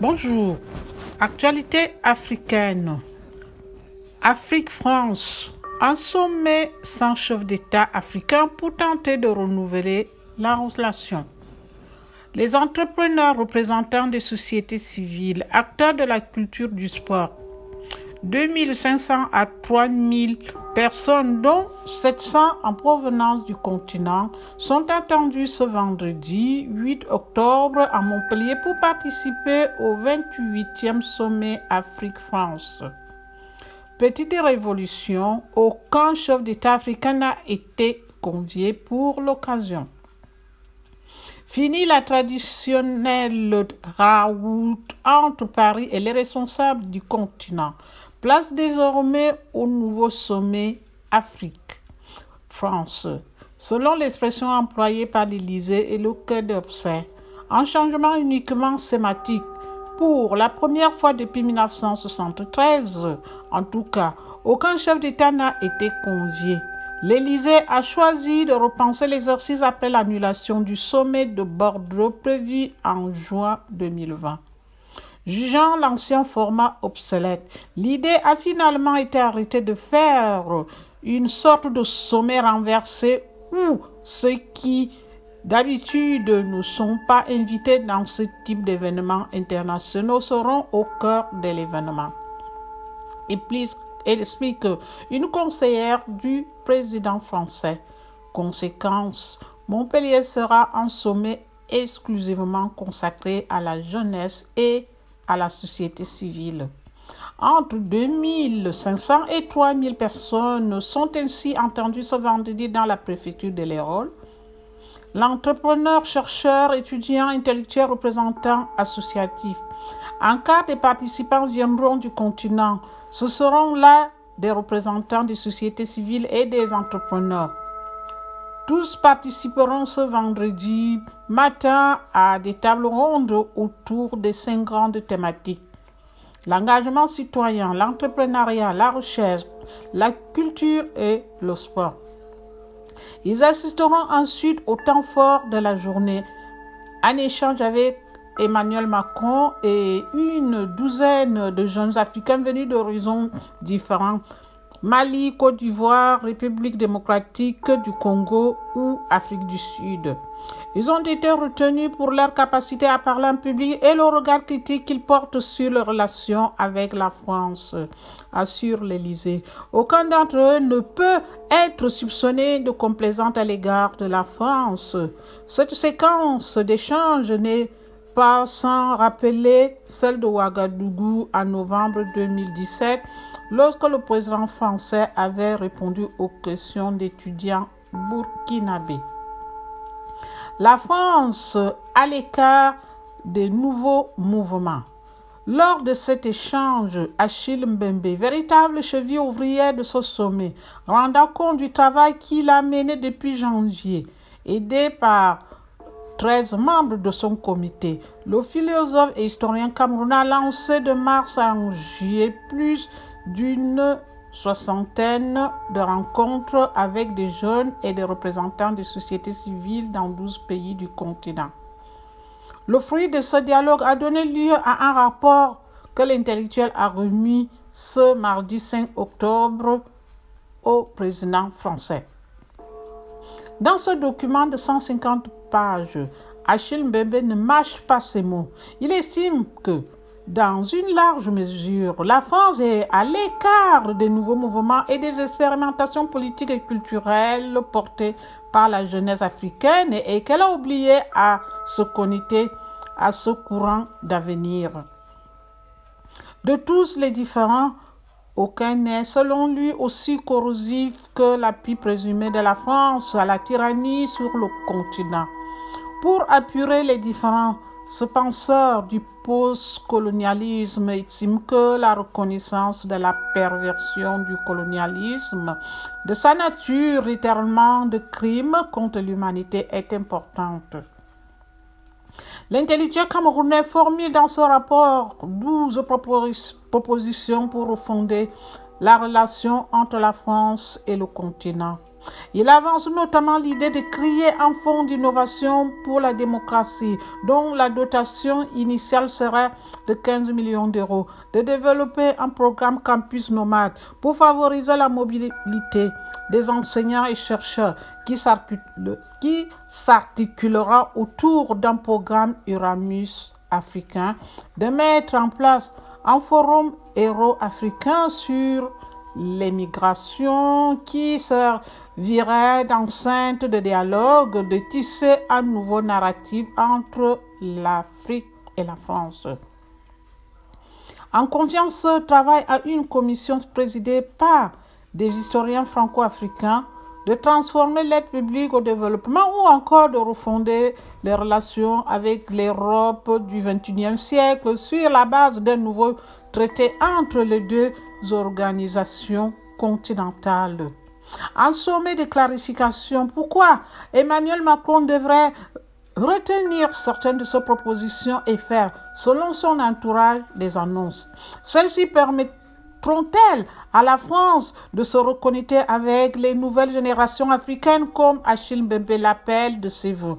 Bonjour. Actualité africaine. Afrique-France. Un sommet sans chef d'État africain pour tenter de renouveler la relation. Les entrepreneurs représentants des sociétés civiles, acteurs de la culture du sport, 2500 à 3000 personnes, dont 700 en provenance du continent, sont attendues ce vendredi 8 octobre à Montpellier pour participer au 28e sommet Afrique-France. Petite révolution, aucun chef d'État africain n'a été convié pour l'occasion. Fini la traditionnelle raout entre Paris et les responsables du continent. Place désormais au nouveau sommet Afrique-France. Selon l'expression employée par l'Élysée et le Quai d'Orsay, un changement uniquement sématique pour la première fois depuis 1973, en tout cas, aucun chef d'État n'a été convié. L'Élysée a choisi de repenser l'exercice après l'annulation du sommet de Bordeaux prévu en juin 2020. Jugeant l'ancien format obsolète, l'idée a finalement été arrêtée de faire une sorte de sommet renversé où ceux qui d'habitude ne sont pas invités dans ce type d'événements internationaux seront au cœur de l'événement. Et elle explique une conseillère du président français. Conséquence, Montpellier sera un sommet exclusivement consacré à la jeunesse et à la société civile. Entre 2500 et 3000 personnes sont ainsi entendues ce vendredi dans la préfecture de l'Hérault. L'entrepreneur, chercheur, étudiant, intellectuel, représentant associatif. Un quart des participants viendront du continent. Ce seront là des représentants des sociétés civiles et des entrepreneurs. Tous participeront ce vendredi matin à des tables rondes autour de cinq grandes thématiques. L'engagement citoyen, l'entrepreneuriat, la recherche, la culture et le sport. Ils assisteront ensuite au temps fort de la journée, un échange avec Emmanuel Macron et une douzaine de jeunes Africains venus d'horizons différents Mali, Côte d'Ivoire, République démocratique du Congo ou Afrique du Sud. Ils ont été retenus pour leur capacité à parler en public et le regard critique qu'ils portent sur leurs relations avec la France, assure l'Élysée. Aucun d'entre eux ne peut être soupçonné de complaisante à l'égard de la France. Cette séquence d'échange n'est sans rappeler celle de Ouagadougou en novembre 2017 lorsque le président français avait répondu aux questions d'étudiants burkinabés. La France à l'écart des nouveaux mouvements. Lors de cet échange, Achille Mbembe, véritable cheville ouvrière de ce sommet, rendant compte du travail qu'il a mené depuis janvier, aidé par 13 membres de son comité. Le philosophe et historien camerounais a lancé de mars à juillet plus d'une soixantaine de rencontres avec des jeunes et des représentants des sociétés civiles dans 12 pays du continent. Le fruit de ce dialogue a donné lieu à un rapport que l'intellectuel a remis ce mardi 5 octobre au président français. Dans ce document de 150 pages, Achille Mbembe ne mâche pas ses mots. Il estime que dans une large mesure, la France est à l'écart des nouveaux mouvements et des expérimentations politiques et culturelles portées par la jeunesse africaine et qu'elle a oublié à se connecter à ce courant d'avenir. De tous les différents, aucun n'est, selon lui, aussi corrosif que l'appui présumé de la France à la tyrannie sur le continent. Pour apurer les différents, ce penseur du post-colonialisme estime que la reconnaissance de la perversion du colonialisme, de sa nature littéralement de crime contre l'humanité, est importante. L'intelligent camerounais formule dans ce rapport 12 propositions pour refonder la relation entre la France et le continent. Il avance notamment l'idée de créer un fonds d'innovation pour la démocratie dont la dotation initiale serait de 15 millions d'euros, de développer un programme campus nomade pour favoriser la mobilité des enseignants et chercheurs qui s'articulera autour d'un programme Uramus africain, de mettre en place un forum héros-africain sur l'émigration qui servirait d'enceinte de dialogue, de tisser un nouveau narratif entre l'Afrique et la France. En confiance, travaille à une commission présidée par des historiens franco-africains de transformer l'aide publique au développement ou encore de refonder les relations avec l'Europe du XXIe siècle sur la base d'un nouveau traité entre les deux organisations continentales. Un sommet de clarification. Pourquoi Emmanuel Macron devrait retenir certaines de ses propositions et faire, selon son entourage, des annonces? Celles-ci permettent elles à la France de se reconnecter avec les nouvelles générations africaines comme Achille Mbembe l'appelle de ses voeux?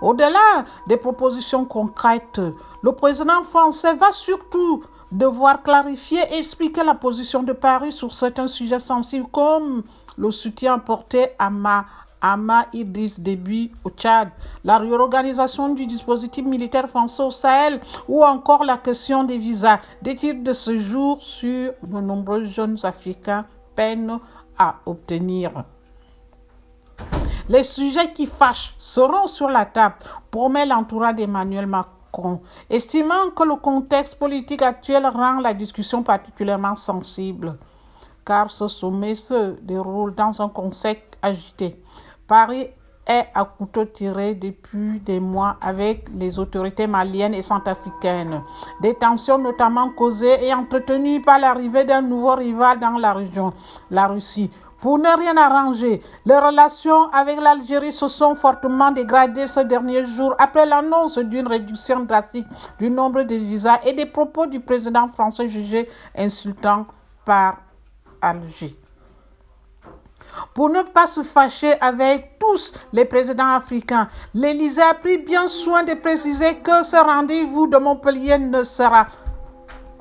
Au-delà des propositions concrètes, le président français va surtout devoir clarifier et expliquer la position de Paris sur certains sujets sensibles comme le soutien apporté à ma Ama Idriss Déby au Tchad, la réorganisation du dispositif militaire français au Sahel ou encore la question des visas, des titres de séjour sur de nombreux jeunes Africains peinent à obtenir. Les sujets qui fâchent seront sur la table, promet l'entourage d'Emmanuel Macron, estimant que le contexte politique actuel rend la discussion particulièrement sensible, car ce sommet se déroule dans un contexte agité. Paris est à couteau tiré depuis des mois avec les autorités maliennes et centrafricaines. Des tensions notamment causées et entretenues par l'arrivée d'un nouveau rival dans la région, la Russie. Pour ne rien arranger, les relations avec l'Algérie se sont fortement dégradées ces derniers jours après l'annonce d'une réduction drastique du nombre de visas et des propos du président français jugés insultants par Alger. Pour ne pas se fâcher avec tous les présidents africains, l'Élysée a pris bien soin de préciser que ce rendez-vous de Montpellier ne sera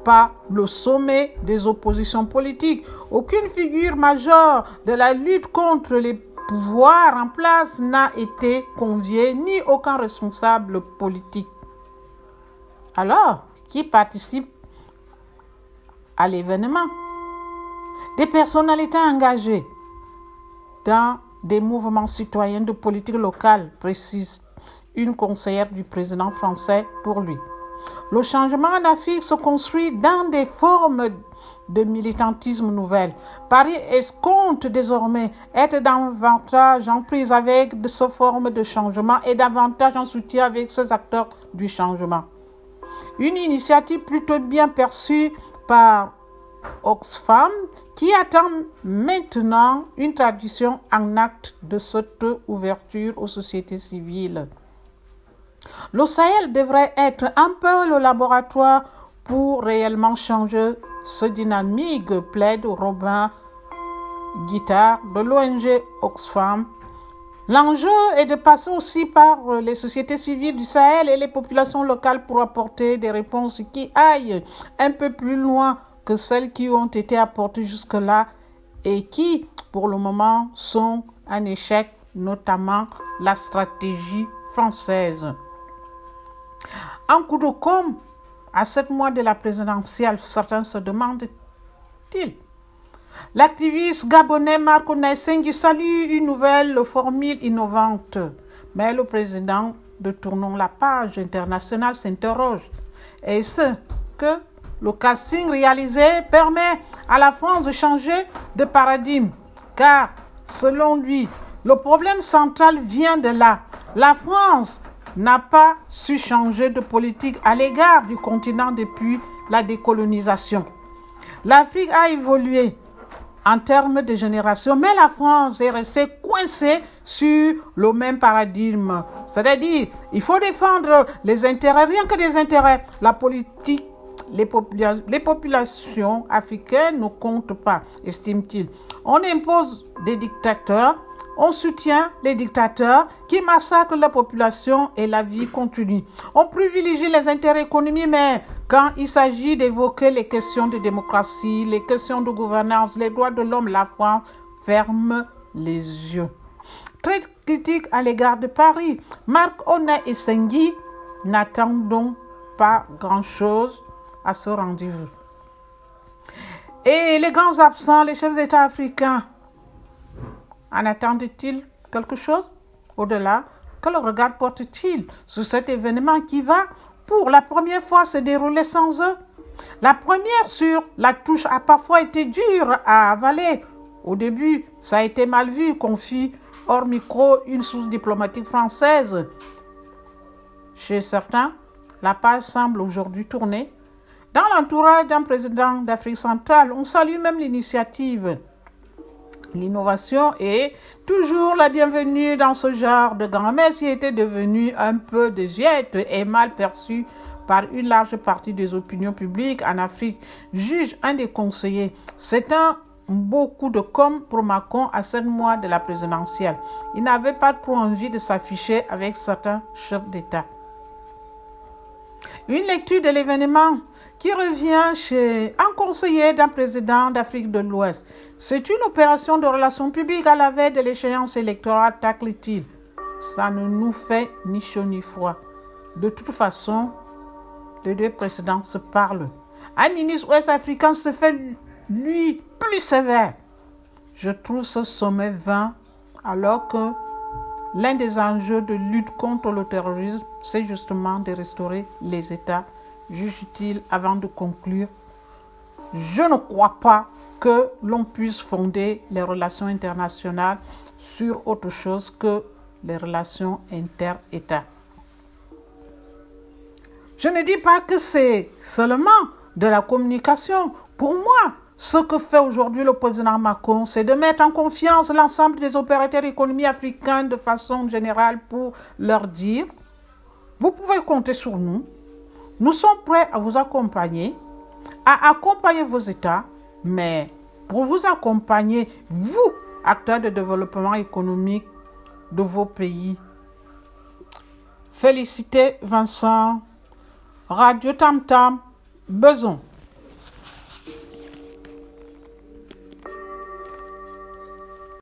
pas le sommet des oppositions politiques. Aucune figure majeure de la lutte contre les pouvoirs en place n'a été conviée, ni aucun responsable politique. Alors, qui participe à l'événement? Des personnalités engagées dans des mouvements citoyens de politique locale, précise une conseillère du président français pour lui. Le changement en Afrique se construit dans des formes de militantisme nouvelles. Paris escompte désormais être davantage en prise avec de ces formes de changement et davantage en soutien avec ces acteurs du changement. Une initiative plutôt bien perçue par Oxfam qui attend maintenant une tradition en acte de cette ouverture aux sociétés civiles. Le Sahel devrait être un peu le laboratoire pour réellement changer ce dynamique, plaide Robin Guittard de l'ONG Oxfam. L'enjeu est de passer aussi par les sociétés civiles du Sahel et les populations locales pour apporter des réponses qui aillent un peu plus loin que celles qui ont été apportées jusque-là et qui, pour le moment, sont un échec, notamment la stratégie française. Un coup de com' à sept mois de la présidentielle, certains se demandent-ils. L'activiste gabonais Marco Naissengui salue une nouvelle formule innovante, mais le président de Tournons la page internationale s'interroge. Est-ce que le casting réalisé permet à la France de changer de paradigme, car, selon lui, le problème central vient de là. La France n'a pas su changer de politique à l'égard du continent depuis la décolonisation. L'Afrique a évolué en termes de génération, mais la France est restée coincée sur le même paradigme. C'est-à-dire, il faut défendre les intérêts, rien que des intérêts. La politique les, populations africaines ne comptent pas, estime-t-il. On impose des dictateurs on soutient les dictateurs qui massacrent la population et la vie continue. On privilégie les intérêts économiques, mais quand il s'agit d'évoquer les questions de démocratie, les questions de gouvernance, les droits de l'homme, la France ferme les yeux. Très critique à l'égard de Paris, Marc Ona et Sengui n'attendent donc pas grand-chose à ce rendez-vous. Et les grands absents, les chefs d'État africains, en attendent-ils quelque chose Au-delà, quel regard portent-ils sur cet événement qui va, pour la première fois, se dérouler sans eux? La première sur la touche a parfois été dure à avaler. Au début, ça a été mal vu, confie hors micro une source diplomatique française. Chez certains, la page semble aujourd'hui tourner. Dans l'entourage d'un président d'Afrique centrale, on salue même l'initiative. L'innovation est toujours la bienvenue dans ce genre de grand-messe qui était devenu un peu désuète et mal perçue par une large partie des opinions publiques en Afrique, juge un des conseillers. C'est un beaucoup de com pour Macron à sept mois de la présidentielle. Il n'avait pas trop envie de s'afficher avec certains chefs d'État. Une lecture de l'événement qui revient chez un conseiller d'un président d'Afrique de l'Ouest. C'est une opération de relations publiques à la veille de l'échéance électorale, tacle-t-il. Ça ne nous fait ni chaud ni froid. De toute façon, les deux présidents se parlent. Un ministre ouest-africain se fait, lui, plus sévère. Je trouve ce sommet vain alors que l'un des enjeux de lutte contre le terrorisme, c'est justement de restaurer les États juge-t-il avant de conclure, je ne crois pas que l'on puisse fonder les relations internationales sur autre chose que les relations inter-États. Je ne dis pas que c'est seulement de la communication. Pour moi, ce que fait aujourd'hui le président Macron, c'est de mettre en confiance l'ensemble des opérateurs économiques africains de façon générale pour leur dire, vous pouvez compter sur nous, nous sommes prêts à vous accompagner, à accompagner vos États, mais pour vous accompagner, vous, acteurs de développement économique de vos pays. Félicitez Vincent, Radio Tam Tam, Beson.